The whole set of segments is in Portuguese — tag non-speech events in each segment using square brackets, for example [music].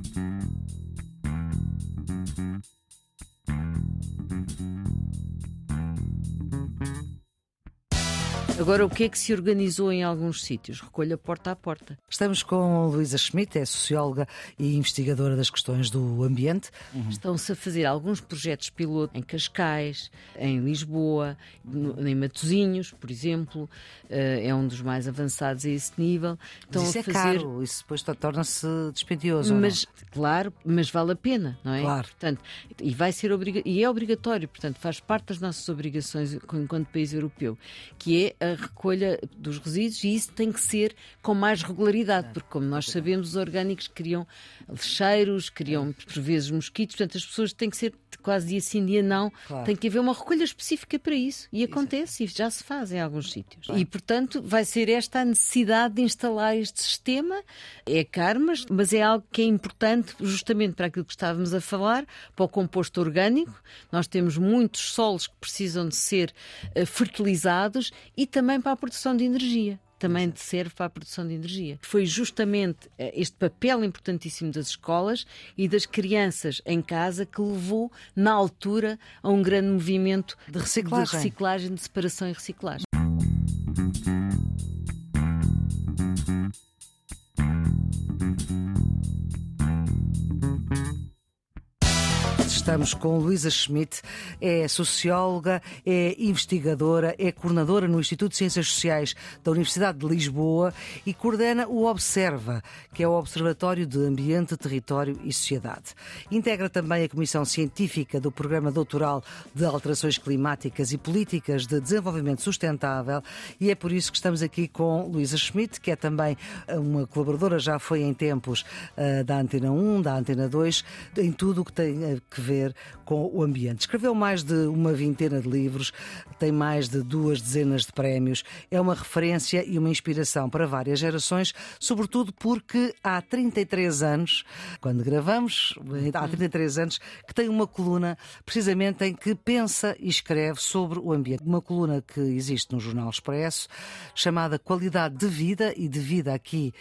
mm-hmm. Agora, o que é que se organizou em alguns sítios? Recolha porta a porta. Estamos com Luísa Schmidt, é socióloga e investigadora das questões do ambiente. Uhum. Estão-se a fazer alguns projetos piloto em Cascais, em Lisboa, em Matozinhos, por exemplo. Eh, é um dos mais avançados a esse nível. Estão mas isso a é fazer... é caro, isso depois torna-se dispendioso. Mas, claro, mas vale a pena, não é? Claro. Portanto, e, vai ser obriga... e é obrigatório, portanto, faz parte das nossas obrigações enquanto país europeu, que é a recolha dos resíduos e isso tem que ser com mais regularidade, porque, como nós sabemos, os orgânicos criam lixeiros, criam por vezes mosquitos, portanto, as pessoas têm que ser quase dia sim, dia não, claro. tem que haver uma recolha específica para isso e acontece e já se faz em alguns sítios. Bem. E, portanto, vai ser esta a necessidade de instalar este sistema. É caro, mas, mas é algo que é importante justamente para aquilo que estávamos a falar, para o composto orgânico. Nós temos muitos solos que precisam de ser uh, fertilizados e também também para a produção de energia também serve para a produção de energia. Foi justamente eh, este papel importantíssimo das escolas e das crianças em casa que levou, na altura, a um grande movimento de reciclagem, de, reciclagem, de separação e reciclagem. Estamos com Luísa Schmidt, é socióloga, é investigadora, é coordenadora no Instituto de Ciências Sociais da Universidade de Lisboa e coordena o Observa, que é o Observatório de Ambiente, Território e Sociedade. Integra também a Comissão Científica do Programa Doutoral de Alterações Climáticas e Políticas de Desenvolvimento Sustentável e é por isso que estamos aqui com Luísa Schmidt, que é também uma colaboradora, já foi em tempos eh, da Antena 1, da Antena 2, em tudo o que tem eh, que ver ver com o ambiente. Escreveu mais de uma vintena de livros, tem mais de duas dezenas de prémios, é uma referência e uma inspiração para várias gerações, sobretudo porque há 33 anos, quando gravamos, há 33 anos, que tem uma coluna precisamente em que pensa e escreve sobre o ambiente. Uma coluna que existe no Jornal Expresso, chamada Qualidade de Vida, e de vida aqui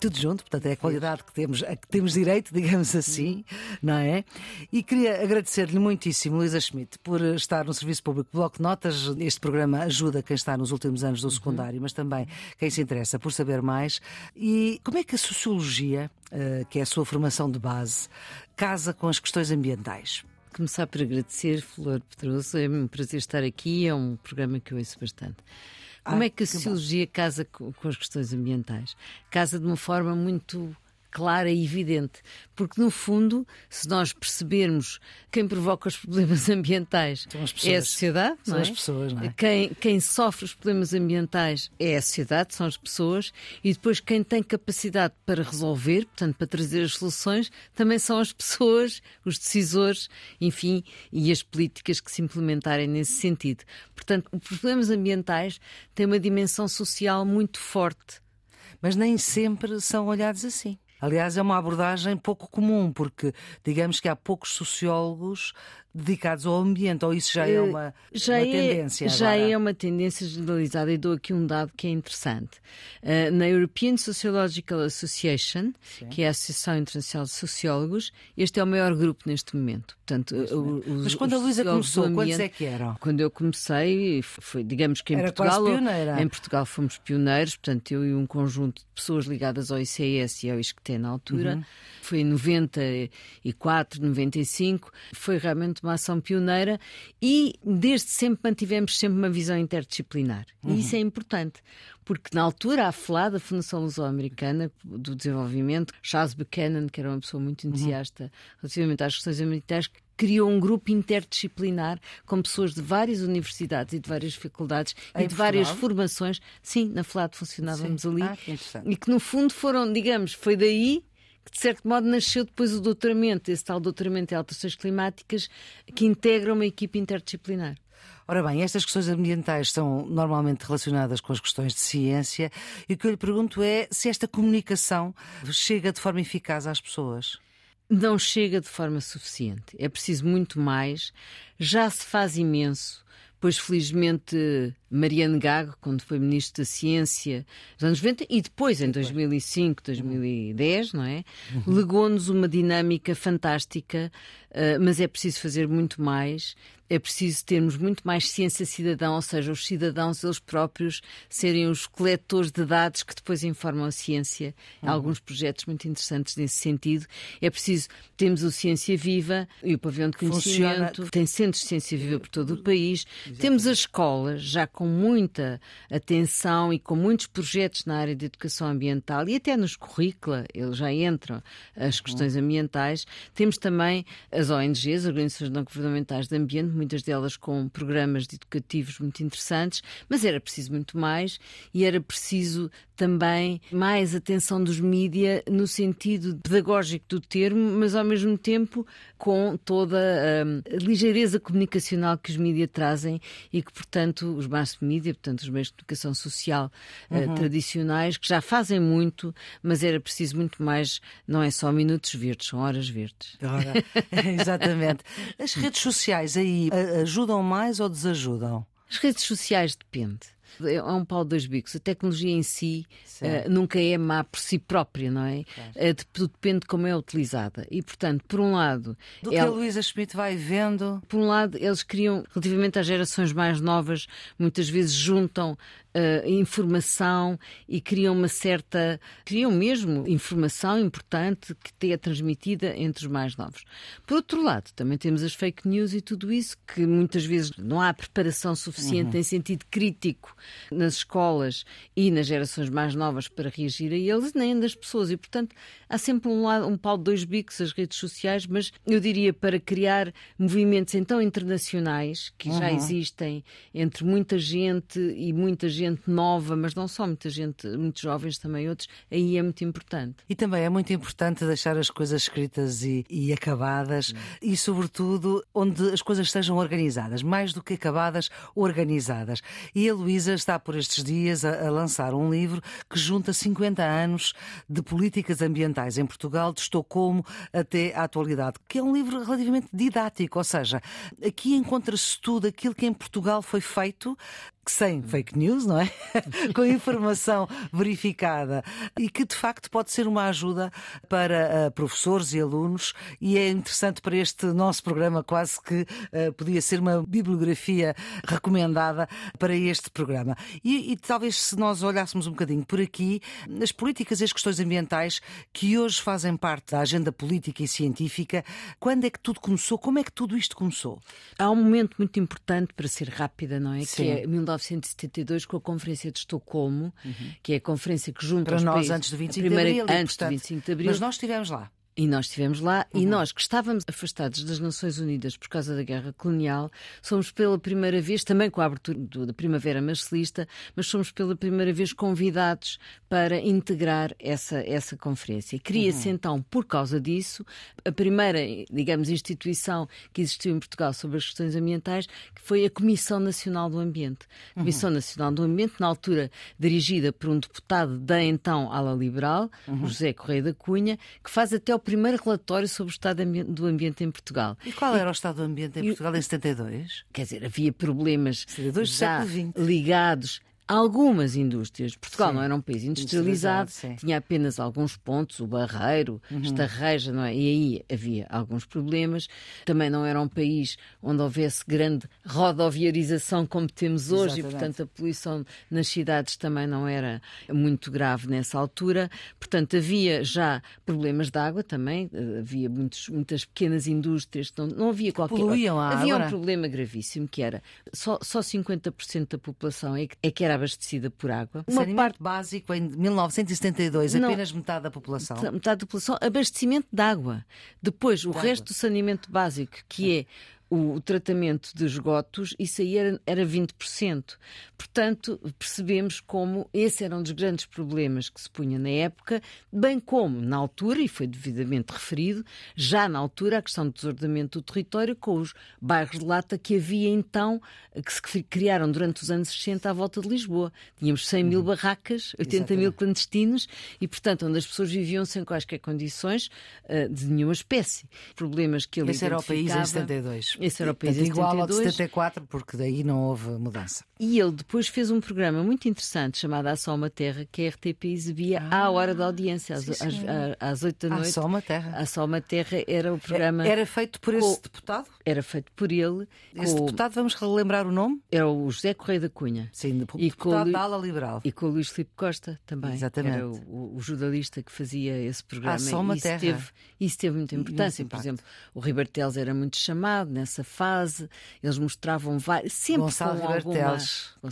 tudo junto, portanto é a qualidade que temos, a que temos direito, [laughs] digamos assim, não é? E queria agradecer-lhe muitíssimo, Luísa Schmidt, por estar no Serviço Público Bloco de Notas. Este programa ajuda quem está nos últimos anos do secundário, mas também quem se interessa por saber mais. E como é que a sociologia, eh, que é a sua formação de base, casa com as questões ambientais? Começar por agradecer, Flor Pedroso, é um prazer estar aqui, é um programa que eu ouço bastante. Como é que a sociologia casa com, com as questões ambientais? Casa de uma forma muito clara e evidente. Porque, no fundo, se nós percebermos quem provoca os problemas [laughs] ambientais é a sociedade, são não é? as pessoas, não é? Quem, quem sofre os problemas ambientais é a sociedade, são as pessoas, e depois quem tem capacidade para resolver, portanto, para trazer as soluções, também são as pessoas, os decisores, enfim, e as políticas que se implementarem nesse sentido. Portanto, os problemas ambientais têm uma dimensão social muito forte. Mas nem sempre são olhados assim. Aliás, é uma abordagem pouco comum, porque digamos que há poucos sociólogos dedicados ao ambiente, ou isso já é eh, uma, já uma é, tendência? Já agora? é uma tendência generalizada e dou aqui um dado que é interessante. Uh, na European Sociological Association, Sim. que é a Associação Internacional de Sociólogos, este é o maior grupo neste momento. Portanto, os, Mas quando a Luísa começou, ambiente, quantos é que eram? Quando eu comecei, foi, digamos que em Era Portugal. Em Portugal fomos pioneiros, portanto, eu e um conjunto de pessoas ligadas ao ICS e ao ISCTE na altura. Uhum. Foi em 94, 95. Foi realmente uma ação pioneira e desde sempre mantivemos sempre uma visão interdisciplinar. Uhum. E isso é importante, porque na altura a FLA, da Fundação Luso-Americana do Desenvolvimento, Charles Buchanan, que era uma pessoa muito entusiasta uhum. relativamente às questões ambientais, criou um grupo interdisciplinar com pessoas de várias universidades e de várias faculdades em e de várias formações. Sim, na FLAD funcionávamos Sim. ali. Ah, que e que no fundo foram, digamos, foi daí de certo modo nasceu depois o doutoramento, esse tal doutoramento em alterações climáticas, que integra uma equipe interdisciplinar. Ora bem, estas questões ambientais são normalmente relacionadas com as questões de ciência e o que eu lhe pergunto é se esta comunicação chega de forma eficaz às pessoas. Não chega de forma suficiente. É preciso muito mais. Já se faz imenso Depois, felizmente, Mariano Gago, quando foi Ministro da Ciência, nos anos 90, e depois, em 2005, 2010, não é? Uhum. Legou-nos uma dinâmica fantástica, uh, mas é preciso fazer muito mais é preciso termos muito mais ciência cidadã, ou seja, os cidadãos eles próprios serem os coletores de dados que depois informam a ciência. Uhum. Há alguns projetos muito interessantes nesse sentido. É preciso, temos o Ciência Viva e o Pavilhão de Conhecimento, Funciona... tem centros de ciência viva por todo o país. Exatamente. Temos as escolas já com muita atenção e com muitos projetos na área de educação ambiental e até nos currícula, eles já entram as questões uhum. ambientais. Temos também as ONGs, Organizações Não Governamentais de Ambiente, muitas delas com programas educativos muito interessantes, mas era preciso muito mais e era preciso também mais atenção dos mídia no sentido pedagógico do termo, mas ao mesmo tempo com toda a, ligeireza comunicacional que os mídia trazem e que, portanto, os mass media, portanto, os meios de comunicação social eh, uhum. uh, tradicionais, que já fazem muito, mas era preciso muito mais, não é só minutos verdes, são horas verdes. Ora, [laughs] exatamente. As redes sociais aí ajudam mais ou desajudam? As redes sociais depende. É um pau de dois bicos. A tecnologia em si uh, nunca é má por si própria, não é? Claro. Uh, tudo depende de como é utilizada. E, portanto, por um lado. Do que ela... a Luísa Schmidt vai vendo. Por um lado, eles criam, relativamente às gerações mais novas, muitas vezes juntam uh, informação e criam uma certa. criam mesmo informação importante que é transmitida entre os mais novos. Por outro lado, também temos as fake news e tudo isso, que muitas vezes não há preparação suficiente uhum. em sentido crítico nas escolas e nas gerações mais novas para reagir a eles, nem das pessoas. E, portanto, há sempre um, lado, um pau de dois bicos, as redes sociais, mas eu diria para criar movimentos então internacionais que uhum. já existem entre muita gente e muita gente nova, mas não só, muita gente, muitos jovens também, outros, aí é muito importante. E também é muito importante deixar as coisas escritas e, e acabadas e, sobretudo, onde as coisas estejam organizadas, mais do que acabadas, organizadas. E a Luísa está por estes dias a, a lançar um livro que junta 50 anos de políticas ambientais em Portugal, de Estocolmo até à atualidade, que é um livro relativamente didático, ou seja, aqui encontra-se tudo aquilo que em Portugal foi feito sem fake news, não é? [laughs] Com informação verificada e que de facto pode ser uma ajuda para uh, professores e alunos e é interessante para este nosso programa, quase que uh, podia ser uma bibliografia recomendada para este programa. E, e, talvez se nós olhássemos um bocadinho por aqui, as políticas e as questões ambientais que hoje fazem parte da agenda política e científica, quando é que tudo começou? Como é que tudo isto começou? Há um momento muito importante para ser rápida, não é? Sim. Que é 1972 com a Conferência de Estocolmo, uhum. que é a conferência que junta Para os nós países, antes do 25 primeira, de Abril. Antes do 25 de Abril. Mas nós estivemos lá. E nós estivemos lá uhum. e nós que estávamos afastados das Nações Unidas por causa da guerra colonial, somos pela primeira vez, também com a abertura do, da Primavera Marcelista, mas somos pela primeira vez convidados para integrar essa, essa conferência. Cria-se uhum. então, por causa disso, a primeira, digamos, instituição que existiu em Portugal sobre as questões ambientais, que foi a Comissão Nacional do Ambiente. A Comissão uhum. Nacional do Ambiente, na altura dirigida por um deputado da então ala liberal, uhum. José Correia da Cunha, que faz até o primeiro relatório sobre o estado do ambiente em Portugal. E qual era o estado do ambiente em Portugal em 72? Quer dizer, havia problemas 72 já ligados algumas indústrias. Portugal sim. não era um país industrializado, industrializado tinha apenas alguns pontos, o Barreiro, uhum. Estarreja, não é? e aí havia alguns problemas. Também não era um país onde houvesse grande rodoviarização como temos hoje, Exatamente. e portanto a poluição nas cidades também não era muito grave nessa altura. Portanto, havia já problemas de água também, eh, havia muitos, muitas pequenas indústrias, não, não havia qualquer. Poluíam a havia um problema gravíssimo que era só, só 50% da população é que, é que era abastecida por água. Uma parte básico em 1972, não, apenas metade da população. Metade da população, abastecimento de água. Depois, o de resto água. do saneamento básico, que é o, tratamento de esgotos, isso aí era, era 20%. Portanto, percebemos como esse era um dos grandes problemas que se punha na época, bem como na altura, e foi devidamente referido, já na altura, a questão do desordenamento do território com os bairros de lata que havia então, que se criaram durante os anos 60 à volta de Lisboa. Tínhamos 100 mil uhum. barracas, 80 Exatamente. mil clandestinos e, portanto, onde as pessoas viviam sem quaisquer condições uh, de nenhuma espécie. Problemas que ele Esse era o país em 72. Esse era o país Portanto, igual ao de 72. 74, porque daí não houve mudança. E ele depois fez um programa muito interessante chamado A Só Uma Terra, que a RTP exibia à hora da audiência, às, às, senhora. às 8 da noite. só uma terra. A Só Uma Terra era o programa. Era feito por esse com- deputado? Era feito por ele. Esse com- deputado, vamos relembrar o nome? Era o José Correia da Cunha. Sim, E com deputado o- da ala liberal. E com o Luís Filipe Costa também. Exatamente. Era o, o- jornalista que fazia esse programa. Ah, Só Uma isso Terra. Teve, isso teve muita importância. Por exemplo, o Ribeiro Teles era muito chamado nessa fase. Eles mostravam vários. Sempre Gonçalo com alguma...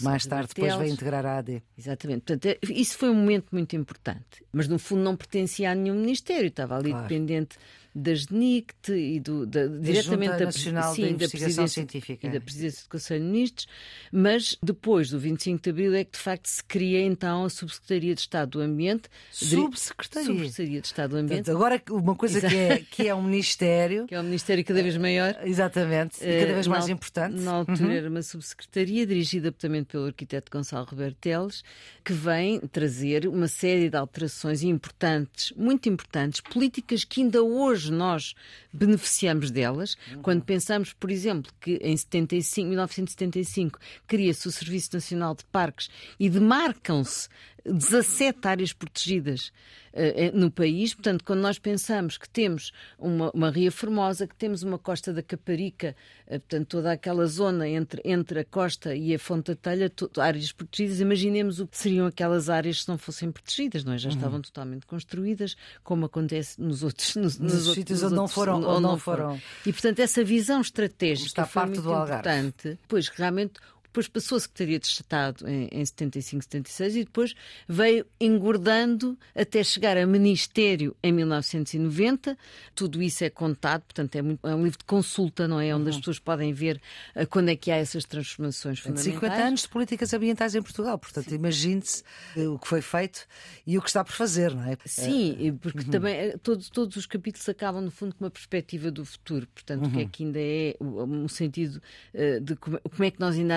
Mais tarde, depois Teles. integrar a AD. Exatamente. Portanto, é- isso foi um momento muito importante. Mas, no fundo, não pertencia a nenhum ministério. Estava ali Claro. dependente das DNICT e do, da, diretamente Junta da, Nacional de sim, da presidência, Científica. e da presidência do Conselho de Ministros. Mas, depois do 25 de Abril, é que, de facto, se cria, então, a Subsecretaria de Estado do Ambiente. Subsecretaria. Subsecretaria de Estado do Ambiente. Portanto, agora uma coisa que é, que é um ministério, [laughs] que é um ministério cada vez maior. exatamente, e cada vez Eh, mais na importante. Na altura era uma subsecretaria dirigida também pelo arquiteto Gonçalo Roberto Teles, que vem trazer uma série de alterações importantes, muito importantes, políticas que ainda hoje nós beneficiamos delas. Quando pensamos, por exemplo, que em 75, 1975 cria-se o Serviço Nacional de Parques e demarcam-se 17 áreas protegidas eh, no país. Portanto, quando nós pensamos que temos uma, uma Ria Formosa, que temos uma Costa da Caparica, eh, portanto, toda aquela zona entre, entre a costa e a Fonte da Telha, áreas protegidas, imaginemos o que seriam aquelas áreas se não fossem protegidas, não é? Já estavam totalmente construídas, como acontece nos outros nos, sítios onde não foram- onde não foram. E, portanto, essa visão estratégica Está foi parte muito do Algarve. importante. Pois, realmente, depois passou a Secretaria de Estado em, em 75, 76 e depois veio engordando até chegar a Ministério em 1990. Tudo isso é contado, portanto, é, muito- é um livro de consulta, não é? Onde as pessoas podem ver ah, quando é que há essas transformações fundamentais. 50 anos de políticas ambientais em Portugal. Portanto, imagine-se eh, o que foi feito e o que está por fazer, não é? Sim, e porque também eh, todos, todos os capítulos acabam, no fundo, com uma perspectiva do futuro. Portanto, o que é que ainda é um sentido eh, de como, como é que nós ainda.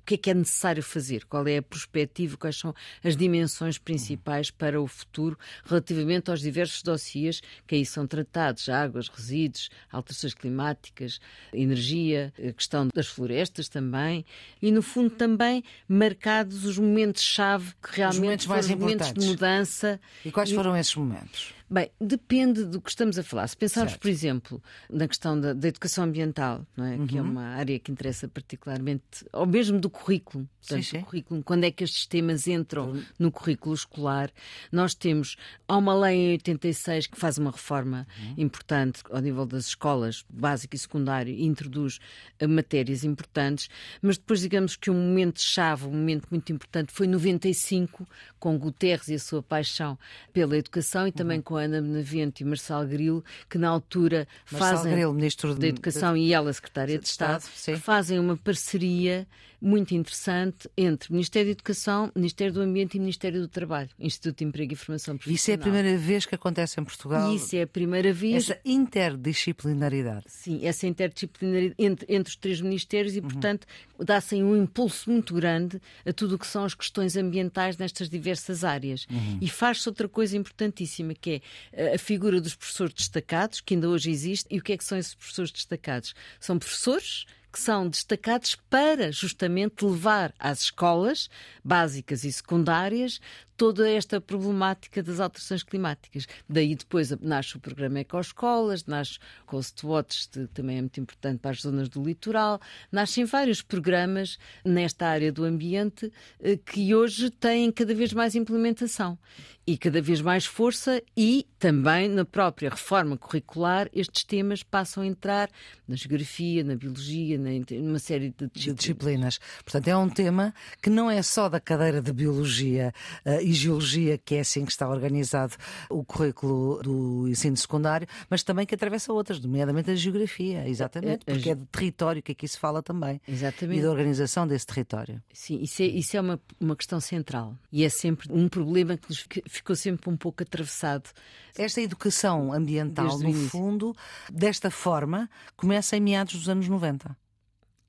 O que é que é necessário fazer? Qual é a perspectiva? Quais são as dimensões principais para o futuro relativamente aos diversos dossiês que aí são tratados? Águas, resíduos, alterações climáticas, energia, a questão das florestas também. E, no fundo, também marcados os momentos-chave que realmente momentos mais foram os momentos de mudança. E quais foram esses momentos? Bem, depende do que estamos a falar. Se pensarmos, Certo. por exemplo, na questão da, da educação ambiental, não é? que é Uhum. uma área que interessa particularmente, ou mesmo do currículo, portanto, Sim, sim. currículo, quando é que estes temas entram no currículo escolar, nós temos, há uma lei em 86 que faz uma reforma Uhum. importante ao nível das escolas, básico e secundário, e introduz eh, matérias importantes, mas depois digamos que um momento-chave, um momento muito importante foi 95, com Guterres e a sua paixão pela educação e Uhum. também com a Ana Benavente e Marçal Grilo, que na altura fazem Grilo, Ministro da Educação e ela, Secretária de de Estado, Estado, fazem uma parceria muito interessante entre Ministério da Educação, Ministério do Ambiente e Ministério do Trabalho, Instituto de Emprego e Formação Profissional. Isso é a primeira vez que acontece em Portugal. Isso é a primeira vez. Essa interdisciplinaridade. Sim, essa interdisciplinaridade entre, entre os três ministérios Uhum. e, portanto, dá-se um impulso muito grande a tudo o que são as questões ambientais nestas diversas áreas. Uhum. E faz-se outra coisa importantíssima, que é eh, a figura dos professores destacados, que ainda hoje existe. E o que é que são esses professores destacados? São professores que são destacados para justamente levar às escolas básicas e secundárias toda esta problemática das alterações climáticas. Daí depois nasce o programa Ecoescolas, nasce Coast Watch, que também é muito importante para as zonas do litoral, nascem vários programas nesta área do ambiente eh, que hoje têm cada vez mais implementação e cada vez mais força e também na própria reforma curricular estes temas passam a entrar na geografia, na biologia, numa série de disciplinas. disciplinas. Portanto, é um tema que não é só da cadeira de Biologia eh, e Geologia, que é assim que está organizado o currículo do ensino secundário, mas também que atravessa outras, nomeadamente a Geografia, exatamente, A- a- porque é de território que aqui se fala também. Exatamente. E da organização desse território. Sim, isso é, isso é uma, uma questão central. E é sempre um problema que nos fi- ficou sempre um pouco atravessado. Esta educação ambiental, no fundo, desta forma, começa em meados dos anos 90.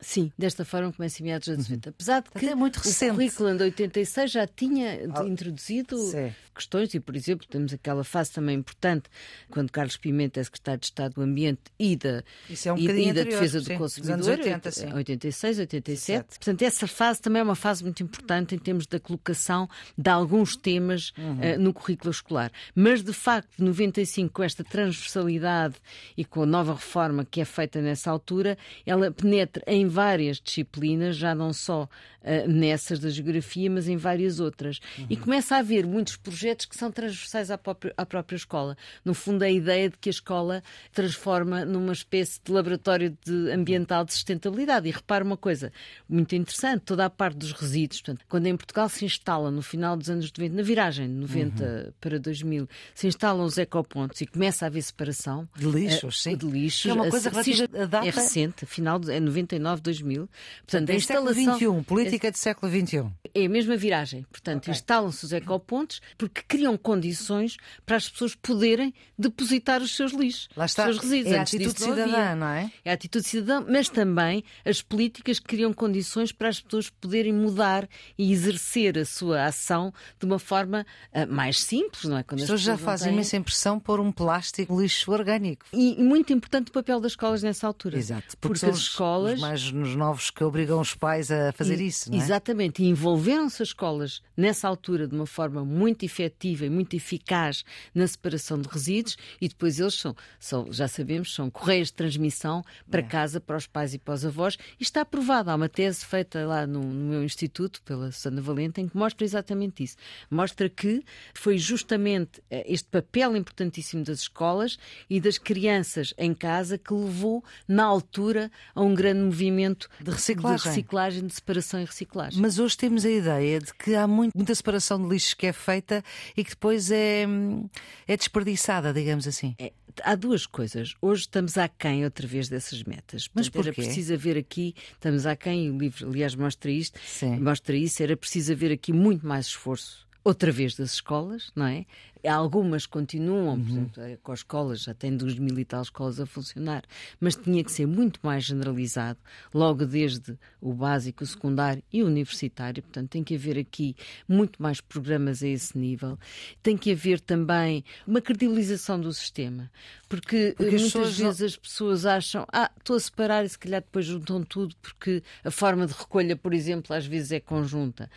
Sim, desta forma começa em meados dos anos 90. Apesar de que é muito recente. o currículo de 86 já tinha de- introduzido Sim. Questões e, por exemplo, temos aquela fase também importante quando Carlos Pimenta é secretário de Estado do Ambiente e da, é um e, e da anterior, defesa sim, do consumidor, 80, sim. 86, 87. Portanto, essa fase também é uma fase muito importante em termos da colocação de alguns temas uhum. uh, no currículo escolar. Mas, de facto, 95, com esta transversalidade e com a nova reforma que é feita nessa altura, ela penetra em várias disciplinas, já não só uh, nessas da geografia, mas em várias outras. Uhum. E começa a haver muitos projetos que são transversais à própria, à própria escola. No fundo, a ideia de que a escola transforma numa espécie de laboratório de ambiental de sustentabilidade. E repara uma coisa muito interessante: toda a parte dos resíduos. Portanto, quando em Portugal se instala no final dos anos 90, na viragem de 90 uhum. para 2000, se instalam os ecopontos e começa a haver separação de lixos, uh, sim. De lixos. É uma coisa relativa a data... É recente, final de, é 99, 2000. Portanto, é a instalação... século XXI, política é, de século XXI. É a mesma viragem. Portanto, okay. instalam-se os ecopontos porque criam condições para as pessoas poderem depositar os seus lixos, Lá está. os seus resíduos. É a atitude cidadã, não é? É a atitude cidadã, mas também as políticas que criam condições para as pessoas poderem mudar e exercer a sua ação de uma forma uh, mais simples, não é? Quando as pessoas já fazem têm... imensa impressão por um plástico lixo orgânico. E, e, muito importante o papel das escolas nessa altura. Exato, porque, porque as escolas. Os mais nos novos que obrigam os pais a fazer e, isso, não é? Exatamente, e envolveram-se as escolas nessa altura de uma forma muito efetiva e muito eficaz na separação de resíduos e depois eles são, são já sabemos, são correios de transmissão para é. casa, para os pais e para os avós. E está aprovado. Há uma tese feita lá no, no meu instituto, pela Susana Valente, em que mostra exatamente isso. Mostra que foi justamente eh, este papel importantíssimo das escolas e das crianças em casa que levou, na altura, a um grande movimento de reciclagem, de, reciclagem, de separação e reciclagem. Mas hoje temos a ideia de que há muito, muita separação de lixos que é feita e que depois é, é desperdiçada, digamos assim. É, há duas coisas. Hoje estamos aquém outra vez dessas metas. Mas porquê? Era preciso haver aqui, estamos aquém, o livro, aliás, mostra isto, Sim. mostra isso, era preciso haver aqui muito mais esforço outra vez das escolas, não é? Algumas continuam, por uhum. exemplo, eh, com as escolas, já tem duas mil e tal escolas a funcionar, mas tinha que ser muito mais generalizado, logo desde o básico, o secundário e o universitário. Portanto, tem que haver aqui muito mais programas a esse nível. Tem que haver também uma credibilização do sistema, porque, porque muitas vezes não... as pessoas acham, ah, estou a separar e se calhar depois juntam tudo, porque a forma de recolha, por exemplo, às vezes é conjunta.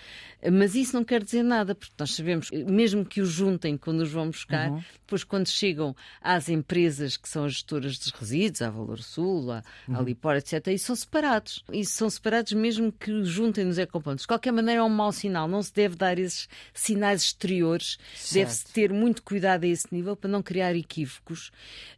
Mas isso não quer dizer nada, porque nós sabemos, mesmo que o juntem com quando os vão buscar. Uhum. Depois, quando chegam às empresas que são as gestoras dos resíduos, à Valor Sul, à, uhum. à Lipor, etc., e são separados. E são separados mesmo que juntem nos ecopontos. De qualquer maneira, é um mau sinal. Não se deve dar esses sinais exteriores. Deve-se ter muito cuidado a esse nível para não criar equívocos.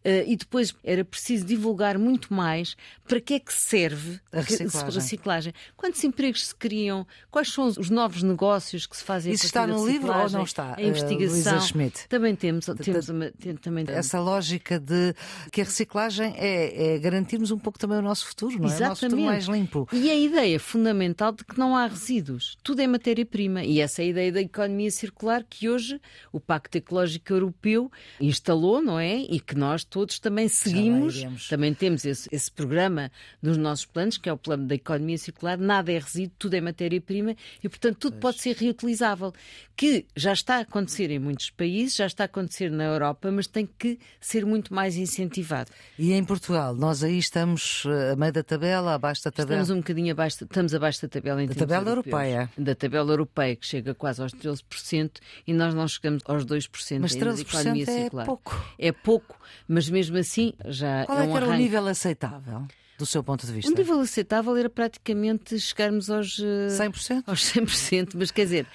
Uh, e depois era preciso divulgar muito mais para que é que serve a reciclagem. reciclagem. Quantos empregos se criam? Quais são os novos negócios que se fazem? Isso está no livro ou não está? A investigação. Também temos, temos uma, também essa lógica de que a reciclagem é, é, garantirmos um pouco também o nosso futuro, não é? Exatamente. O nosso futuro mais limpo. E a ideia fundamental de que não há resíduos, tudo é matéria-prima. E essa é a ideia da economia circular que hoje o Pacto Ecológico Europeu instalou, não é? E que nós todos também seguimos, também temos esse, esse programa nos nossos planos, que é o plano da economia circular, nada é resíduo, tudo é matéria-prima e, portanto, tudo pois. pode ser reutilizável, que já está a acontecer em muitos países já está a acontecer na Europa, mas tem que ser muito mais incentivado. E em Portugal, nós aí estamos eh, a meio da tabela, abaixo da tabela? Estamos um bocadinho abaixo, estamos abaixo da tabela em Da tabela europeia. Da tabela europeia, que chega quase aos 13% e nós não chegamos aos 2% mas 13% economia é circular. pouco. É pouco, mas mesmo assim já Qual é, é um que era o nível aceitável? Do seu ponto de vista? Um nível aceitável era praticamente chegarmos aos 100%? Aos 100%, mas quer dizer,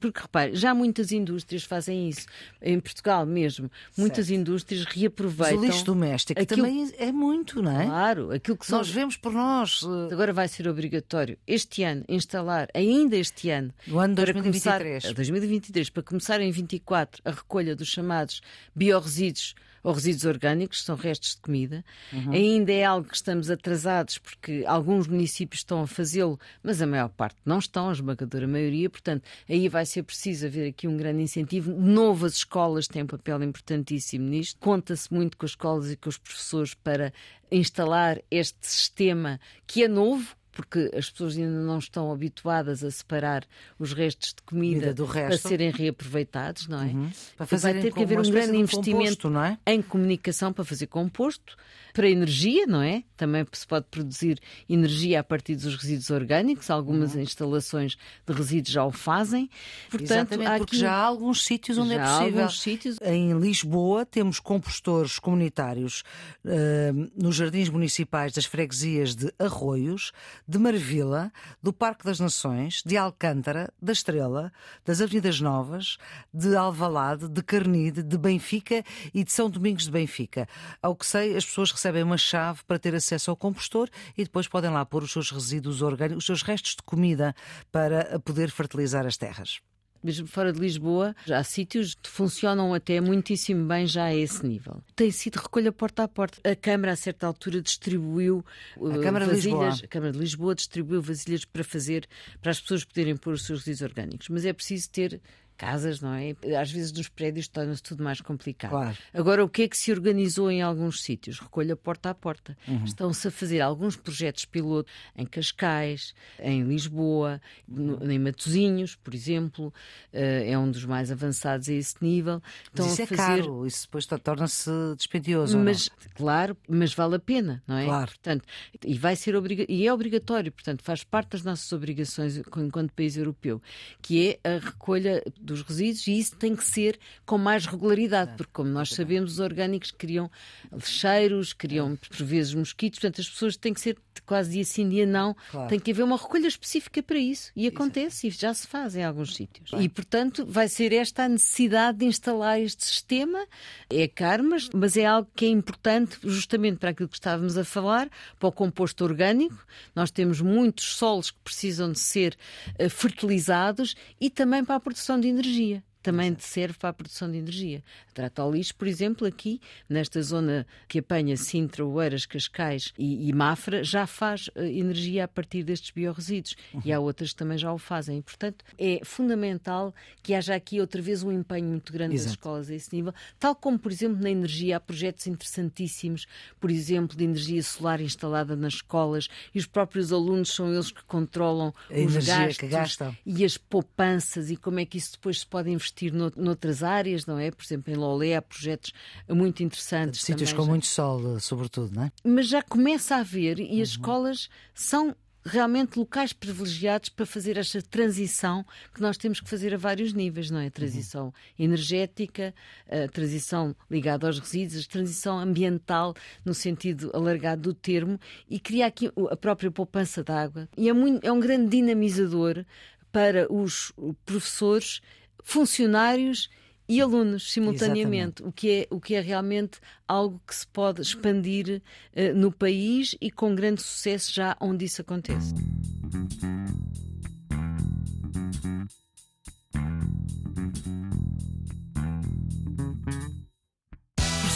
porque repare, já muitas indústrias fazem isso. Em Portugal mesmo, muitas certo. indústrias reaproveitam. Mas o lixo doméstico aquilo... também é muito, não é? Claro, aquilo que são... nós vemos por nós. Agora vai ser obrigatório este ano instalar, ainda este ano, no ano 2023. Começar, 2023, para começar em 24 a recolha dos chamados biorresíduos ou resíduos orgânicos, são restos de comida. Uhum. Ainda é algo que estamos atrasados porque alguns municípios estão a fazê-lo, mas a maior parte não estão, a esmagadora maioria. Portanto, aí vai ser preciso haver aqui um grande incentivo. Novas escolas têm um papel importantíssimo nisto. Conta-se muito com as escolas e com os professores para instalar este sistema que é novo, porque as pessoas ainda não estão habituadas a separar os restos de comida, do resto. para serem reaproveitados, não é? Uhum. Para vai ter que haver um grande investimento composto, é? em comunicação para fazer composto, para energia, não é? Também se pode produzir energia a partir dos resíduos orgânicos, algumas uhum. instalações de resíduos já o fazem. Portanto, Exatamente, aqui... porque já há alguns sítios onde é já é possível. Há alguns sítios... Em Lisboa temos compostores comunitários uh, nos jardins municipais das freguesias de Arroios, de Marvila, do Parque das Nações, de Alcântara, da Estrela, das Avenidas Novas, de Alvalade, de Carnide, de Benfica e de São Domingos de Benfica. Ao que sei, as pessoas recebem uma chave para ter acesso ao compostor e depois podem lá pôr os seus resíduos orgânicos, os seus restos de comida para poder fertilizar as terras mesmo fora de Lisboa, já há sítios que funcionam até muitíssimo bem já a esse nível. Tem sido recolha porta a porta. A Câmara, a certa altura, distribuiu a Câmara vasilhas. De a Câmara de Lisboa distribuiu vasilhas para fazer, para as pessoas poderem pôr os seus resíduos orgânicos. Mas é preciso ter casas, não é? Às vezes nos prédios torna-se tudo mais complicado. Claro. Agora, o que é que se organizou em alguns sítios? Recolha porta a porta. Uhum. Estão-se a fazer alguns projetos piloto em Cascais, em Lisboa, no, em Matozinhos, por exemplo, uh, é um dos mais avançados a esse nível. Estão mas isso a é fazer... caro, isso depois torna-se dispendioso. Mas, claro, mas vale a pena, não é? Claro. Portanto, e vai ser obriga... e é obrigatório, portanto, faz parte das nossas obrigações enquanto país europeu, que é a recolha dos resíduos e isso tem que ser com mais regularidade, porque, como nós sabemos, os orgânicos criam lixeiros, criam, por vezes, mosquitos, portanto, as pessoas têm que ser quase dia sim, dia não, claro. tem que haver uma recolha específica para isso. E acontece, e já se faz em alguns sítios. E, portanto, vai ser esta a necessidade de instalar este sistema. É caro, mas, mas é algo que é importante justamente para aquilo que estávamos a falar, para o composto orgânico. Nós temos muitos solos que precisam de ser uh, fertilizados e também para a produção de energia também Exato. serve para a produção de energia. A Tratolis, por exemplo, aqui, nesta zona que apanha Sintra, Oeiras, Cascais e, e Mafra, já faz uh, energia a partir destes biorresíduos. Uhum. E há outras que também já o fazem. E, portanto, é fundamental que haja aqui outra vez um empenho muito grande Exato. das escolas a esse nível, tal como, por exemplo, na energia há projetos interessantíssimos, por exemplo, de energia solar instalada nas escolas e os próprios alunos são eles que controlam a os gastos e as poupanças e como é que isso depois se pode investir investir noutras áreas, não é? Por exemplo, em Lolé há projetos muito interessantes. Sítios com já. muito sol, sobretudo, não é? Mas já começa a haver e as uhum. escolas são realmente locais privilegiados para fazer esta transição que nós temos que fazer a vários níveis, não é? A transição uhum. energética, a transição ligada aos resíduos, a transição ambiental no sentido alargado do termo e criar aqui a própria poupança de água. E é, muito, é um grande dinamizador para os professores funcionários e alunos simultaneamente, o que, é, o que é realmente algo que se pode expandir uh, no país e com grande sucesso já onde isso acontece.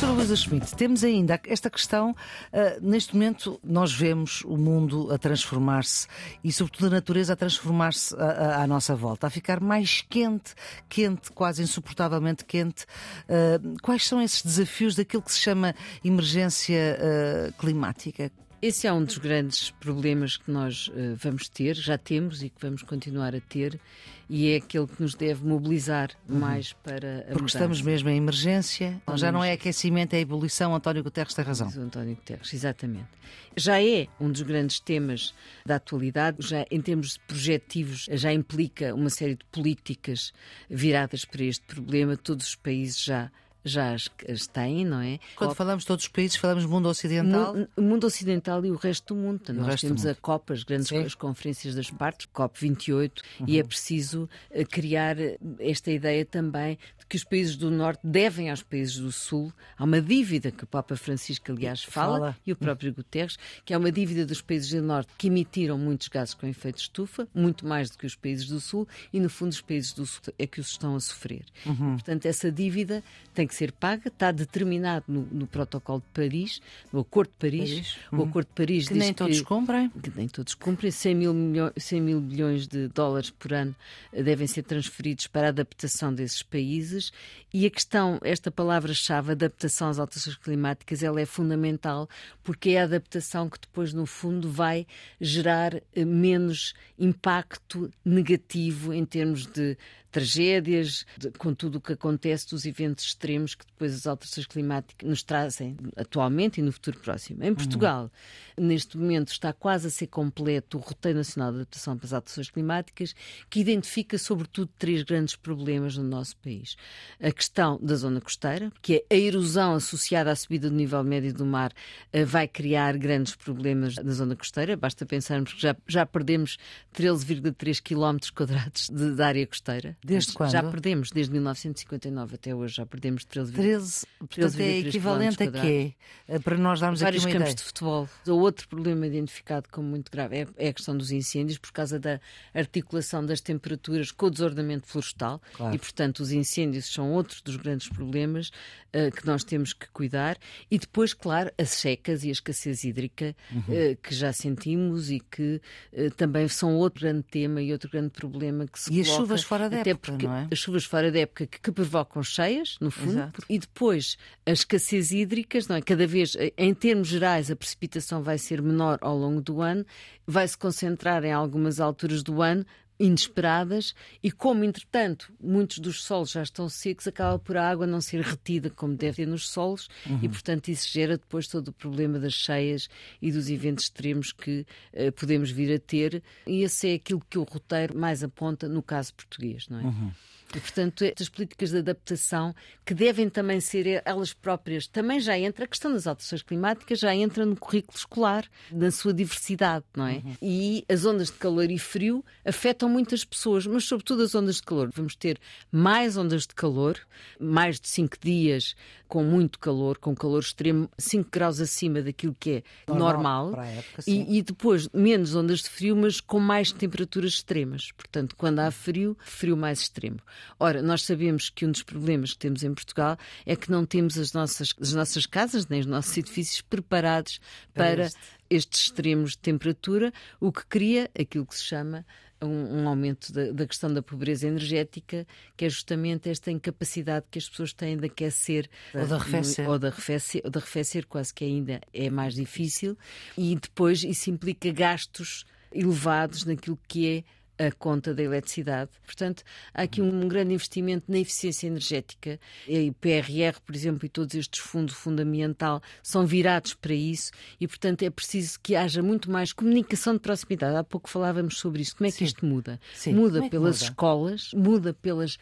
Professora Luísa Schmidt, temos ainda esta questão. Uh, neste momento, nós vemos o mundo a transformar-se e, sobretudo, a natureza a transformar-se à, nossa volta, a ficar mais quente, quente, quase insuportavelmente quente. Uh, quais são esses desafios daquilo que se chama emergência uh, climática? Esse é um dos grandes problemas que nós uh, vamos ter, já temos e que vamos continuar a ter, e é aquele que nos deve mobilizar uhum. mais para a Porque estamos mesmo em emergência, já não é aquecimento, é ebulição. António Guterres tem razão. António Guterres, exatamente. Já é um dos grandes temas da atualidade, já em termos projetivos, já implica uma série de políticas viradas para este problema. Todos os países já já as, as têm, não é? Quando falamos de todos os países, falamos do mundo ocidental? O mundo ocidental e o resto do mundo. Nós temos a COP, as grandes as conferências das partes, COP 28, uhum. e é preciso eh, criar esta ideia também de que os países do Norte devem aos países do Sul. Há uma dívida que o Papa Francisco, aliás, fala, fala. e o próprio Guterres, que é uma dívida dos países do Norte que emitiram muitos gases com efeito de estufa, muito mais do que os países do Sul, e no fundo os países do Sul é que os estão a sofrer. Uhum. Portanto, essa dívida tem que ser paga, está determinado no, no protocolo de Paris, no Acordo de Paris. Paris. O uhum. Acordo de Paris que nem todos cumprem. Que nem todos cumprem. 100 mil, milhões, 100 mil bilhões de dólares por ano eh, devem ser transferidos para a adaptação desses países. E a questão, esta palavra-chave, adaptação às alterações climáticas, ela é fundamental porque é a adaptação que depois, no fundo, vai gerar eh, menos impacto negativo em termos de tragédias, de, com tudo o que acontece dos eventos extremos que depois as alterações climáticas nos trazem atualmente e no futuro próximo. Em Portugal, uhum. neste momento, está quase a ser completo o Roteiro Nacional de Adaptação para as Alterações Climáticas, que identifica, sobretudo, três grandes problemas no nosso país. A questão da zona costeira, que é a erosão associada à subida do nível médio do mar, eh, vai criar grandes problemas na zona costeira. Basta pensarmos que já, já perdemos 13,3 km quadrados de, de área costeira. Desde quando? Já perdemos, desde 1959 até hoje, já perdemos 13, 13, 13 é equivalente a quê? Eh, para nós darmos Vários aqui uma campos ideia. de futebol. O outro problema identificado como muito grave é, é, a questão dos incêndios, por causa da articulação das temperaturas com o desordenamento florestal. Claro. E, portanto, os incêndios são outros dos grandes problemas uh, que nós temos que cuidar. E depois, claro, as secas e a escassez hídrica uhum. uh, que já sentimos e que uh, também são outro grande tema e outro grande problema que se E coloca, as chuvas fora da até porque é? as chuvas fora da época que, que provocam cheias, no fundo, Exato. e depois as escassez hídricas, não é? Cada vez, em termos gerais, a precipitação vai ser menor ao longo do ano, vai se concentrar em algumas alturas do ano, inesperadas e como, entretanto, muitos dos solos já estão secos, acaba por a água não ser retida como deve ter nos solos uhum. e, portanto, isso gera depois todo o problema das cheias e dos eventos extremos que uh, podemos vir a ter e esse é aquilo que o roteiro mais aponta no caso português, não é? Uhum. E, portanto, estas políticas de adaptação, que devem também ser elas próprias, também já entra a questão das alterações climáticas, já entra no currículo escolar, na sua diversidade, não é? Uhum. E as ondas de calor e frio afetam muitas pessoas, mas sobretudo as ondas de calor. Vamos ter mais ondas de calor, mais de 5 dias com muito calor, com calor extremo, 5 graus acima daquilo que é normal, normal época, e, e, depois menos ondas de frio, mas com mais temperaturas extremas. Portanto, quando há frio, frio mais extremo. Ora, nós sabemos que um dos problemas que temos em Portugal é que não temos as nossas, as nossas casas, nem os nossos edifícios preparados para, para estes extremos de temperatura, o que cria aquilo que se chama um, um aumento da, da, questão da pobreza energética, que é justamente esta incapacidade que as pessoas têm de aquecer ou de arrefecer, ou de arrefecer, ou de arrefecer quase que ainda é mais difícil, e depois isso implica gastos elevados naquilo que é a conta da eletricidade. Portanto, há aqui um grande investimento na eficiência energética. E o PRR, por exemplo, e todos estes fundos fundamental são virados para isso e, portanto, é preciso que haja muito mais comunicação de proximidade. Há pouco falávamos sobre isso. Como é que Sim. isto muda? Sim. Muda é pelas muda? escolas, muda pelas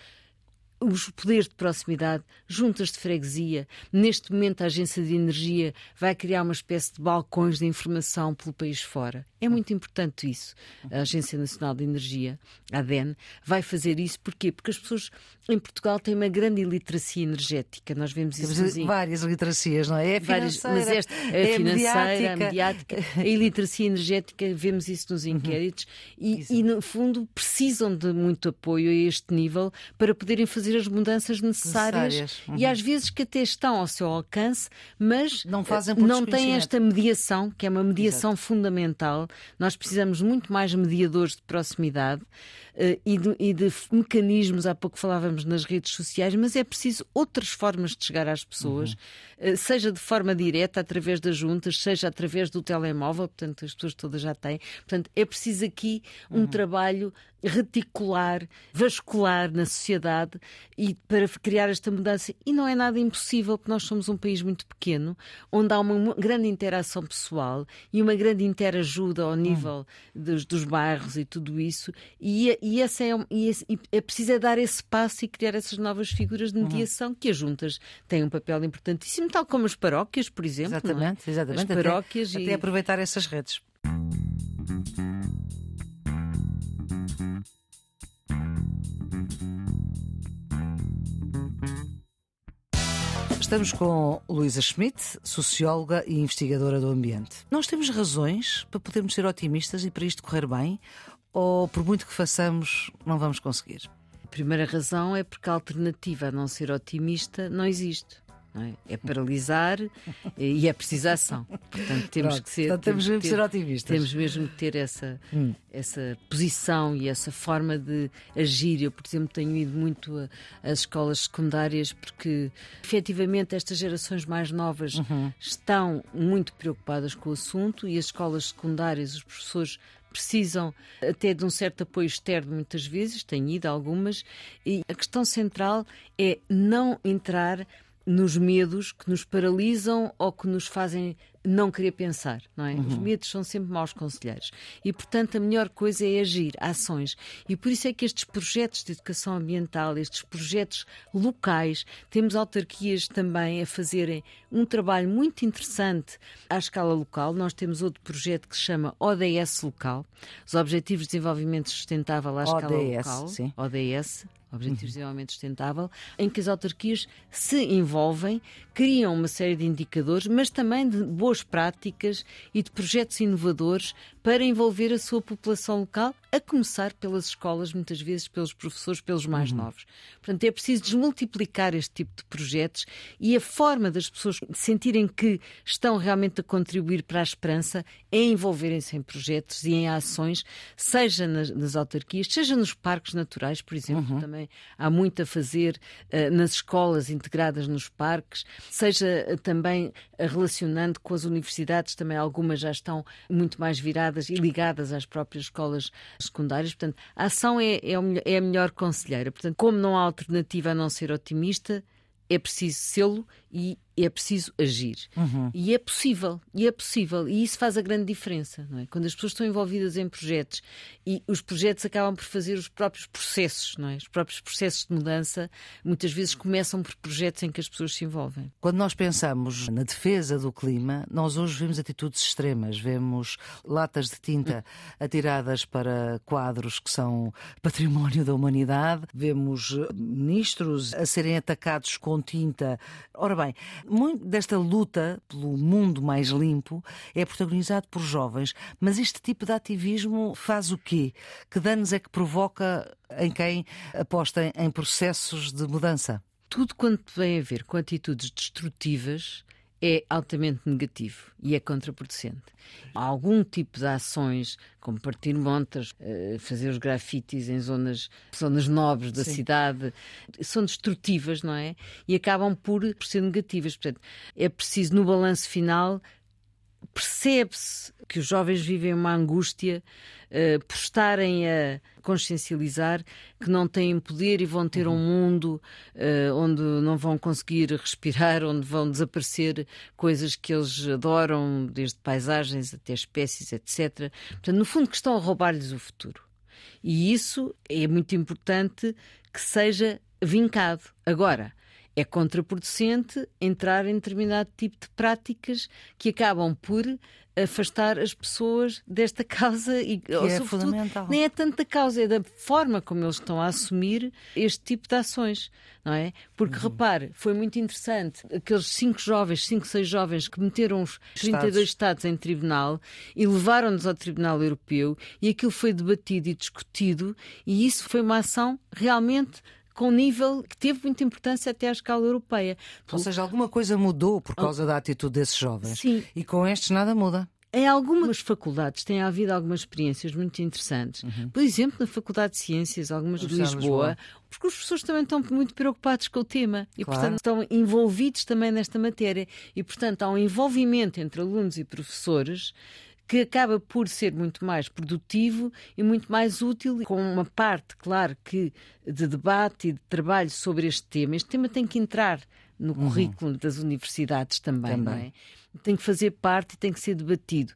os poderes de proximidade, juntas de freguesia. Neste momento, a Agência de Energia vai criar uma espécie de balcões de informação pelo país fora. É muito importante isso. A Agência Nacional de Energia, a ADEN, vai fazer isso. Porquê? Porque as pessoas em Portugal têm uma grande iliteracia energética. Nós vemos isso Temos várias literacias, não é? É várias, mas esta, a é financeira, mediática. a mediática, [laughs] a iliteracia energética, vemos isso nos inquéritos uhum. e, e, no fundo, precisam de muito apoio a este nível para poderem fazer as mudanças necessárias, necessárias. Uhum. e às vezes que até estão ao seu alcance, mas não, fazem não têm esta mediação, que é uma mediação Exato. fundamental nós precisamos muito mais mediadores de proximidade e, de, e, de, mecanismos. Há pouco falávamos nas redes sociais, mas é preciso outras formas de chegar às pessoas, uhum. uh, seja de forma direta, através das juntas, seja através do telemóvel, portanto, as pessoas todas já têm. Portanto, é preciso aqui um uhum. trabalho reticular, vascular na sociedade e para criar esta mudança. E não é nada impossível, porque nós somos um país muito pequeno, onde há uma grande interação pessoal e uma grande interajuda ao nível hum. dos, dos, bairros e tudo isso. E, e, essa é, e é preciso é dar esse passo e criar essas novas figuras de mediação que as juntas têm um papel importantíssimo, tal como as paróquias, por exemplo. Exatamente, é? exatamente. As paróquias até, e... até aproveitar essas redes. Estamos com Luísa Schmidt, socióloga e investigadora do ambiente. Nós temos razões para podermos ser otimistas e para isto correr bem? Ou por muito que façamos, não vamos conseguir? A primeira razão é porque a alternativa a não ser otimista não existe. É? é? paralisar e é preciso ação. Portanto, temos Pronto, que ser. portanto, temos mesmo que ter, ser otimistas. Temos mesmo que ter essa, hum. essa posição e essa forma de agir. Eu, por exemplo, tenho ido muito às escolas secundárias porque, efetivamente, estas gerações mais novas uhum. estão muito preocupadas com o assunto e as escolas secundárias, os professores precisam até de um certo apoio externo muitas vezes, tenho ido algumas, e a questão central é não entrar nos medos que nos paralisam ou que nos fazem não querer pensar, não é? Uhum. Os medos são sempre maus conselheiros. E, portanto, a melhor coisa é agir, ações. E por isso é que estes projetos de educação ambiental, estes projetos locais, temos autarquias também a fazerem um trabalho muito interessante à escala local. Nós temos outro projeto que se chama ODS Local, os Objetivos de Desenvolvimento Sustentável à ODS, escala local. Sim. ODS, Objetivos de Desenvolvimento Sustentável, em que as autarquias se envolvem, criam uma série de indicadores, mas também de boas práticas e de projetos inovadores para envolver a sua população local, a começar pelas escolas, muitas vezes pelos professores, pelos mais uhum. novos. Portanto, é preciso desmultiplicar este tipo de projetos e a forma das pessoas sentirem que estão realmente a contribuir para a esperança é envolverem-se em projetos e em ações, seja nas, nas autarquias, seja nos parques naturais, por exemplo, uhum. também há muito a fazer uh, nas escolas integradas nos parques, seja uh, também uh, relacionando com as universidades, também algumas já estão muito mais viradas e ligadas às próprias escolas secundárias. Portanto, a ação é, é, é a melhor conselheira. Portanto, como não há alternativa a não ser otimista, é preciso sê-lo e é preciso agir. Uhum. E é possível, e é possível, e isso faz a grande diferença, não é? Quando as pessoas estão envolvidas em projetos e os projetos acabam por fazer os próprios processos, não é? Os próprios processos de mudança muitas vezes começam por projetos em que as pessoas se envolvem. Quando nós pensamos na defesa do clima, nós hoje vemos atitudes extremas, vemos latas de tinta atiradas para quadros que são património da humanidade, vemos ministros a serem atacados com tinta. Ora bem, muito desta luta pelo mundo mais limpo é protagonizado por jovens, mas este tipo de ativismo faz o quê? Que danos é que provoca em quem aposta em processos de mudança? Tudo quanto tem a ver com atitudes destrutivas é altamente negativo e é contraproducente. Há algum tipo de ações, como partir montas, eh, fazer os grafites em zonas, zonas nobres da Sim. cidade, são destrutivas, não é? E acabam por, por ser negativas. Portanto, é preciso, no balanço final, percebe-se que os jovens vivem uma angústia uh, por estarem a consciencializar que não têm poder e vão ter um uhum. mundo uh, onde não vão conseguir respirar, [laughs] onde vão desaparecer coisas que eles adoram, desde paisagens até espécies, etc. Portanto, no fundo, que estão a roubar-lhes o futuro. E isso é muito importante que seja vincado. Agora, é contraproducente entrar em determinado tipo de práticas que acabam por afastar as pessoas desta causa e que é fundamental. nem é tanto da causa, é da forma como eles estão a assumir este tipo de ações, não é? Porque uhum. repare, foi muito interessante aqueles cinco jovens, cinco, seis jovens que meteram os 32 Estados, Estados em tribunal e levaram-nos ao Tribunal Europeu e aquilo foi debatido e discutido e isso foi uma ação realmente com um nível que teve muita importância até à escala europeia. Ou seja, alguma coisa mudou por causa da atitude desses jovens. Sim. E com estes nada muda. Em algumas faculdades tem havido algumas experiências muito interessantes. Uhum. Por exemplo, na Faculdade de Ciências, algumas de Lisboa, Lisboa, porque os professores também estão muito preocupados com o tema e, claro. portanto, estão envolvidos também nesta matéria. E, portanto, há um envolvimento entre alunos e professores que acaba por ser muito mais produtivo e muito mais útil, com uma parte, claro, que de debate e de trabalho sobre este tema. Este tema tem que entrar no uhum. currículo das universidades também, também. não é? tem que fazer parte e tem que ser debatido.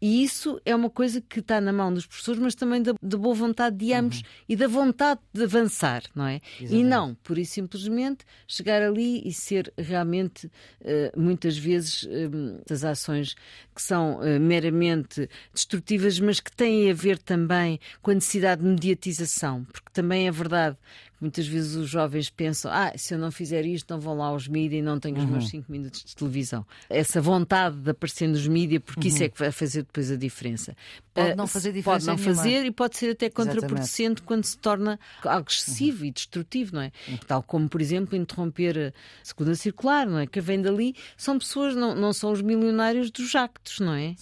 E isso é uma coisa que está na mão dos professores, mas também da, da boa vontade de ambos uhum. e da vontade de avançar, não é? Exatamente. E não, por isso simplesmente, chegar ali e ser realmente, uh, muitas vezes, uh, as ações que são uh, meramente destrutivas, mas que têm a ver também com a necessidade de mediatização, porque também é verdade Muitas vezes os jovens pensam: ah, se eu não fizer isto, não vão lá aos mídias e não tenho os uhum. meus 5 minutos de televisão. Essa vontade de aparecer nos mídias, porque uhum. isso é que vai fazer depois a diferença. Pode não fazer diferença. Pode não nenhuma. fazer e pode ser até contraproducente quando se torna algo excessivo uhum. e destrutivo, não é? Uhum. Tal como, por exemplo, interromper a segunda circular, não é? Que vem dali são pessoas, não, não são os milionários dos jactos, não é?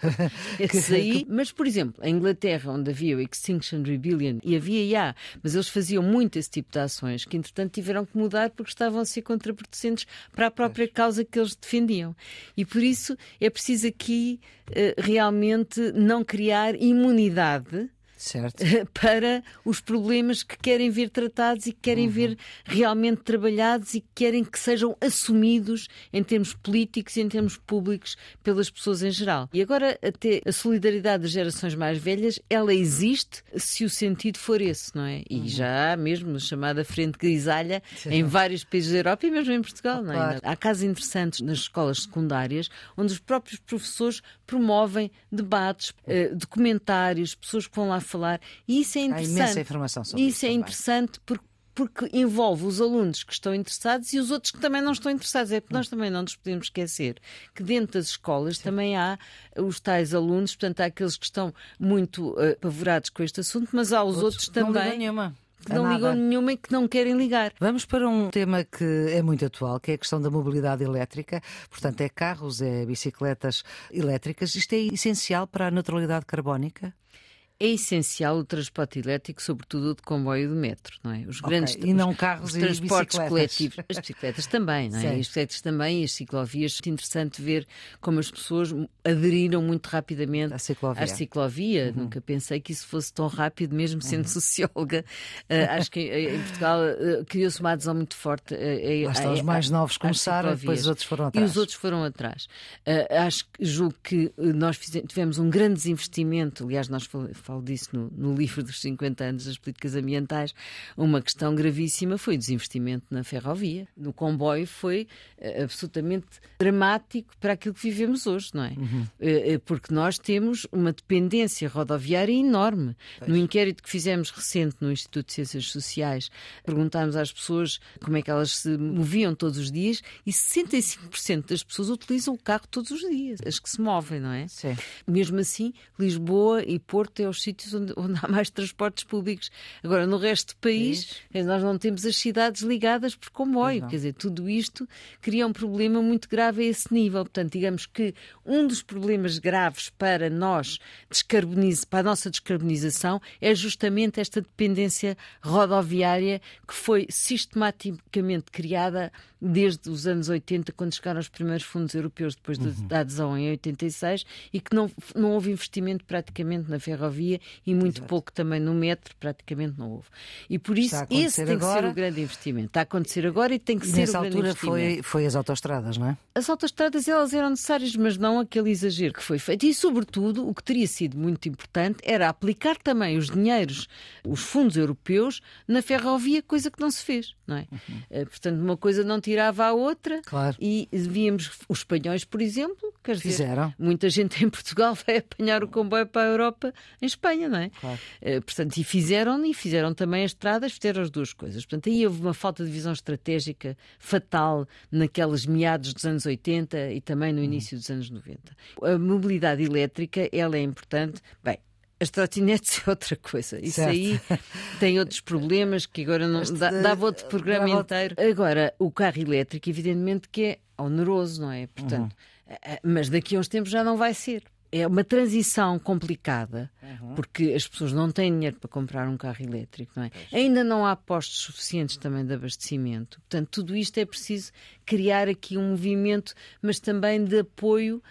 [laughs] Esse aí, mas, por exemplo, a Inglaterra, onde havia o Extinction Rebellion, e havia já, mas eles faziam muito esse tipo de ações, que entretanto tiveram que mudar porque estavam a ser contraproducentes para a própria causa que eles defendiam. E por isso é preciso aqui uh, realmente não criar imunidade certo. [laughs] para os problemas que querem ver tratados e que querem uhum. ver realmente trabalhados e que querem que sejam assumidos em termos políticos e em termos públicos pelas pessoas em geral. E agora, até a solidariedade das gerações mais velhas, ela existe se o sentido for esse, não é? E uhum. já há mesmo chamada frente grisalha Sim. em vários países da Europa e mesmo em Portugal, não é? Claro. Há casos interessantes nas escolas secundárias onde os próprios professores promovem debates, eh, documentários, pessoas que vão lá falar. E isso é interessante. Há imensa informação sobre isso. Isso é também. interessante porque porque envolve os alunos que estão interessados e os outros que também não estão interessados. É porque nós também não nos podemos esquecer que dentro das escolas Sim. também há os tais alunos, portanto, há aqueles que estão muito uh, apavorados com este assunto, mas há os outros, outros também. Não que não ligam nenhuma e que não querem ligar. Vamos para um tema que é muito atual, que é a questão da mobilidade elétrica. Portanto, é carros, é bicicletas elétricas. Isto é essencial para a neutralidade carbónica? É essencial o transporte elétrico, sobretudo o de comboio do metro, não é? Os grandes okay. e não carros os transportes coletivos, as bicicletas também, não é? As bicicletas também, as ciclovias. É interessante ver como as pessoas aderiram muito rapidamente ciclovia. à ciclovia. Uhum. Nunca pensei que isso fosse tão rápido, mesmo sendo uhum. [laughs] socióloga. Uh, acho que em Portugal uh, criou-se uma adesão muito forte. Uh, Lá estão os mais novos começaram, depois os outros foram atrás. E os outros foram atrás. acho que julgo que nós fizemos, tivemos um grande desinvestimento, aliás, nós falamos falo disso no, no, livro dos 50 anos das políticas ambientais, uma questão gravíssima foi o desinvestimento na ferrovia. No comboio foi uh, absolutamente dramático para aquilo que vivemos hoje, não é? Uhum. Uh, porque nós temos uma dependência rodoviária enorme. Pois. No inquérito que fizemos recente no Instituto de Ciências Sociais, perguntámos às pessoas como é que elas se moviam todos os dias e 65% das pessoas utilizam o carro todos os dias, as que se movem, não é? Sim. Mesmo assim, Lisboa e Porto é os sítios onde, onde, há mais transportes públicos. Agora, no resto do país, é nós não temos as cidades ligadas por comboio. Quer dizer, tudo isto cria um problema muito grave a esse nível. Portanto, digamos que um dos problemas graves para nós, para a nossa descarbonização, é justamente esta dependência rodoviária que foi sistematicamente criada desde os anos 80, quando chegaram os primeiros fundos europeus, depois uhum. da adesão em 86, e que não, não houve investimento praticamente na ferrovia e muito Exato. pouco também no metro, praticamente não houve. E por isso esse tem agora... que ser o grande investimento. Está a acontecer agora e tem que e ser o grande altura foi, foi as autostradas, não é? As autostradas elas eram necessárias, mas não aquele exagero que foi feito. E, sobretudo, o que teria sido muito importante era aplicar também os dinheiros, os fundos europeus, na ferrovia, coisa que não se fez, não é? Uhum. Eh, portanto, uma coisa não tirava a outra. Claro. E víamos os espanhóis, por exemplo, quer dizer, Fizeram. muita gente em Portugal vai apanhar o comboio para a Europa em Espanha, não é? Claro. Uh, portanto, e fizeram, e fizeram também as estradas, fizeram as duas coisas. Portanto, aí houve uma falta de visão estratégica fatal naquelas meados dos anos 80 e também no uhum. início dos anos 90. A mobilidade elétrica, ela é importante. Bem, as trotinetes é outra coisa. Isso certo. aí tem outros problemas que agora não este, dava outro programa dava... inteiro. Agora, o carro elétrico, evidentemente que é oneroso, não é? Portanto, uhum. mas daqui a uns tempos já não vai ser. É uma transição complicada, uhum. porque as pessoas não têm dinheiro para comprar um carro elétrico, não é? Ainda não há postos suficientes também de abastecimento. Portanto, tudo isto é preciso criar aqui um movimento, mas também de apoio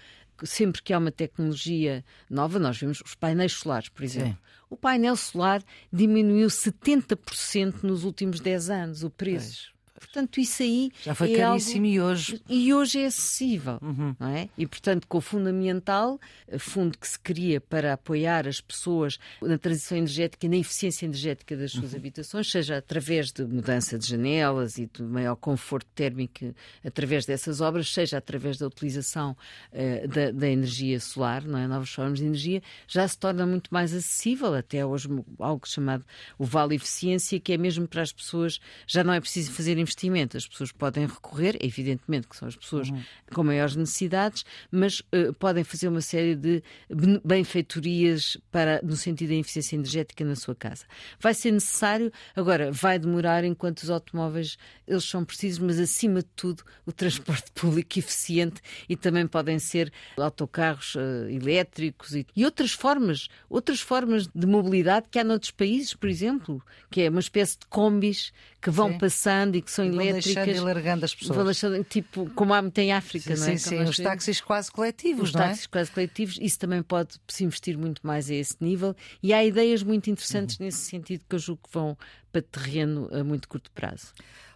sempre que há uma tecnologia nova, nós vemos os painéis solares, por exemplo. Sim. O painel solar diminuiu 70% nos últimos 10 anos, o preço. Portanto, isso aí. Já foi é caríssimo algo... e hoje. E hoje é acessível, uhum. não é? E, portanto, com o Fundamental, fundo que se cria para apoiar as pessoas na transição energética e na eficiência energética das suas uhum. habitações, seja através de mudança de janelas e de maior conforto térmico através dessas obras, seja através da utilização uh, da, da, energia solar, não é? novas formas de energia, já se torna muito mais acessível, até hoje algo chamado o Vale Eficiência, que é mesmo para as pessoas, já não é preciso fazer investimento, as pessoas podem recorrer, evidentemente que são as pessoas uhum. com maiores necessidades, mas uh, podem fazer uma série de benfeitorias para, no sentido da eficiência energética na sua casa. Vai ser necessário, agora, vai demorar enquanto os automóveis eles são precisos, mas acima de tudo o transporte [laughs] público eficiente e também podem ser autocarros uh, elétricos e, e, outras formas, outras formas de mobilidade que há noutros países, por exemplo, que é uma espécie de combis que vão sim. passando e que são e vão elétricas. Deixando e largando as pessoas. Vão deixando, tipo, como há muito em África, sim, não é? Sim, sim, os táxis quase coletivos, os não é? Os táxis quase coletivos, isso também pode se investir muito mais a esse nível e há ideias muito interessantes uhum. nesse sentido que eu julgo que vão para terreno a muito curto prazo.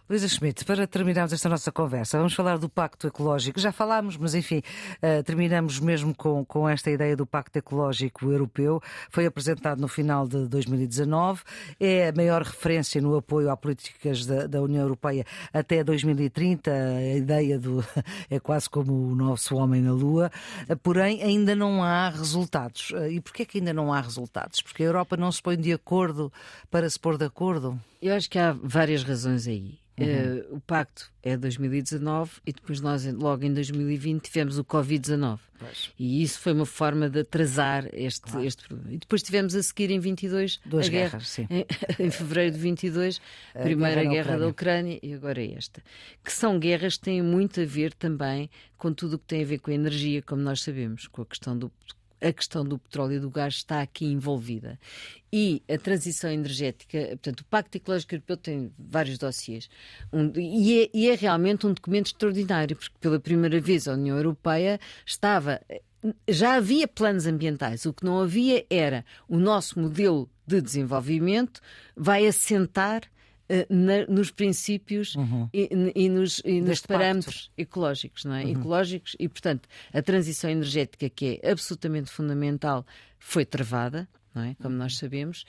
Luísa Schmidt, para terminarmos esta nossa conversa, vamos falar do Pacto Ecológico. Já falámos, mas enfim, uh, terminamos mesmo com, com esta ideia do Pacto Ecológico Europeu. Foi apresentado no final de 2019. É a maior referência no apoio a políticas da, da União Europeia até 2030. A ideia do [laughs] é quase como o nosso homem na Lua. Porém, ainda não há resultados. Uh, e porquê que ainda não há resultados? Porque a Europa não se põe de acordo para se pôr de acordo? Eu acho que há várias razões aí. Uhum. Uh, o pacto é 2019 e depois nós, logo em 2020, tivemos o Covid-19. E isso foi uma forma de atrasar este, claro. este problema. E depois tivemos a seguir em 22 Duas guerras, guerra, sim. Em, [laughs] em fevereiro de 22, a primeira guerra, guerra da Ucrânia e agora esta. Que são guerras que têm muito a ver também com tudo o que tem a ver com a energia, como nós sabemos, com a questão do a questão do petróleo e do gás está aqui envolvida. E a transição energética, portanto, o Pacto Ecológico Europeu tem vários dossiês. Um, e, é, e é realmente um documento extraordinário, porque pela primeira vez a União Europeia estava já havia planos ambientais, o que não havia era o nosso modelo de desenvolvimento vai assentar na, nos princípios uhum. e, e, nos, e nos parâmetros ecológicos, não é? Uhum. Ecológicos e, portanto, a transição energética, que é absolutamente fundamental, foi travada, não é? Como nós sabemos,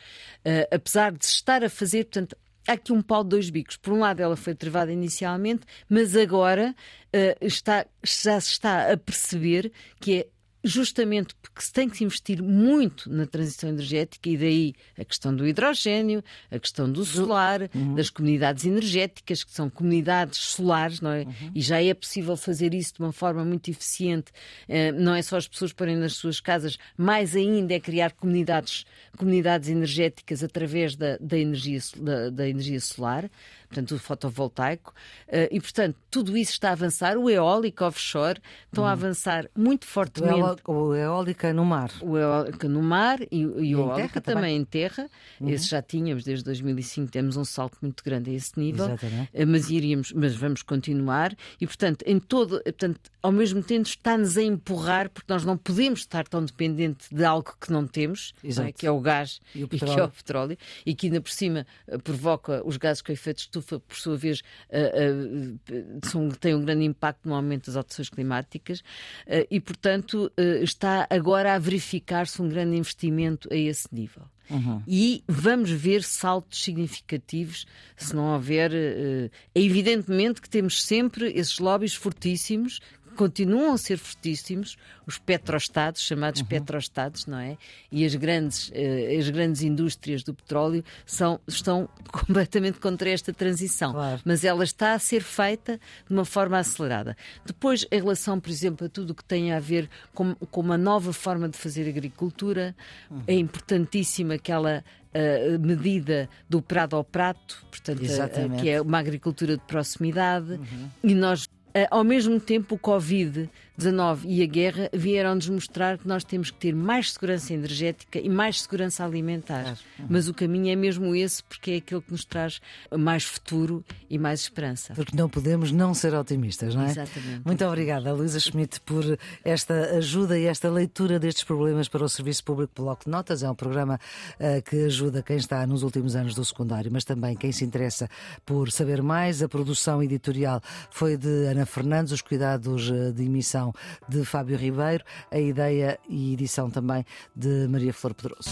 uh, apesar de se estar a fazer, portanto, há aqui um pau de dois bicos. Por um lado, ela foi travada inicialmente, mas agora uh, está, já se está a perceber que é justamente porque se tem que investir muito na transição energética e daí a questão do hidrogênio, a questão do solar, uhum. das comunidades energéticas, que são comunidades solares, não é? Uhum. E já é possível fazer isso de uma forma muito eficiente. Uh, não é só as pessoas porem nas suas casas, mais ainda é criar comunidades, comunidades energéticas através da, da, energia, da, da energia solar portanto, o fotovoltaico, uh, e, portanto, tudo isso está a avançar. O eólico offshore estão hum. a avançar muito fortemente. O eólica no mar. O eólica no mar e, e, o eólica também. também em terra. Uhum. Esse já tínhamos, desde 2005 temos um salto muito grande a esse nível. Exatamente. Uh, mas iríamos, mas vamos continuar. E, portanto, em todo, portanto, ao mesmo tempo está-nos a empurrar, porque nós não podemos estar tão dependente de algo que não temos, não é? que é o gás e, o [laughs] e, que é o petróleo, e que ainda por cima provoca os gases com efeito de estufa, por sua vez, uh, uh, são, têm um grande impacto no aumento das alterações climáticas uh, e, portanto, está agora a verificar-se um grande investimento a esse nível. Uhum. E vamos ver saltos significativos se não houver. É evidentemente que temos sempre esses lobbies fortíssimos continuam a ser fortíssimos, os petroestados, chamados uhum. petroestados, não é? E as grandes, uh, as grandes indústrias do petróleo são, estão [laughs] completamente contra esta transição. Claro. Mas ela está a ser feita de uma forma acelerada. Depois, em relação, por exemplo, a tudo o que tem a ver com, com uma nova forma de fazer agricultura, uhum. é importantíssima aquela Uh, medida do prado ao prato, portanto, uh, que é uma agricultura de proximidade, uhum. e nós eh, ao mesmo tempo, o Covid XIX e a guerra vieram-nos mostrar que nós temos que ter mais segurança energética e mais segurança alimentar. Mas o caminho é mesmo esse, porque é aquele que nos traz mais futuro e mais esperança. Porque não podemos não ser otimistas, não é? Exatamente. Muito obrigada, Luísa Schmidt, por esta ajuda e esta leitura destes problemas para o Serviço Público Bloco de Notas. É um programa uh, que ajuda quem está nos últimos anos do secundário, mas também quem se interessa por saber mais. A produção editorial foi de Ana Fernandes, os cuidados eh, de emissão produção de Fábio Ribeiro, a ideia e edição também de Maria Flor Pedroso.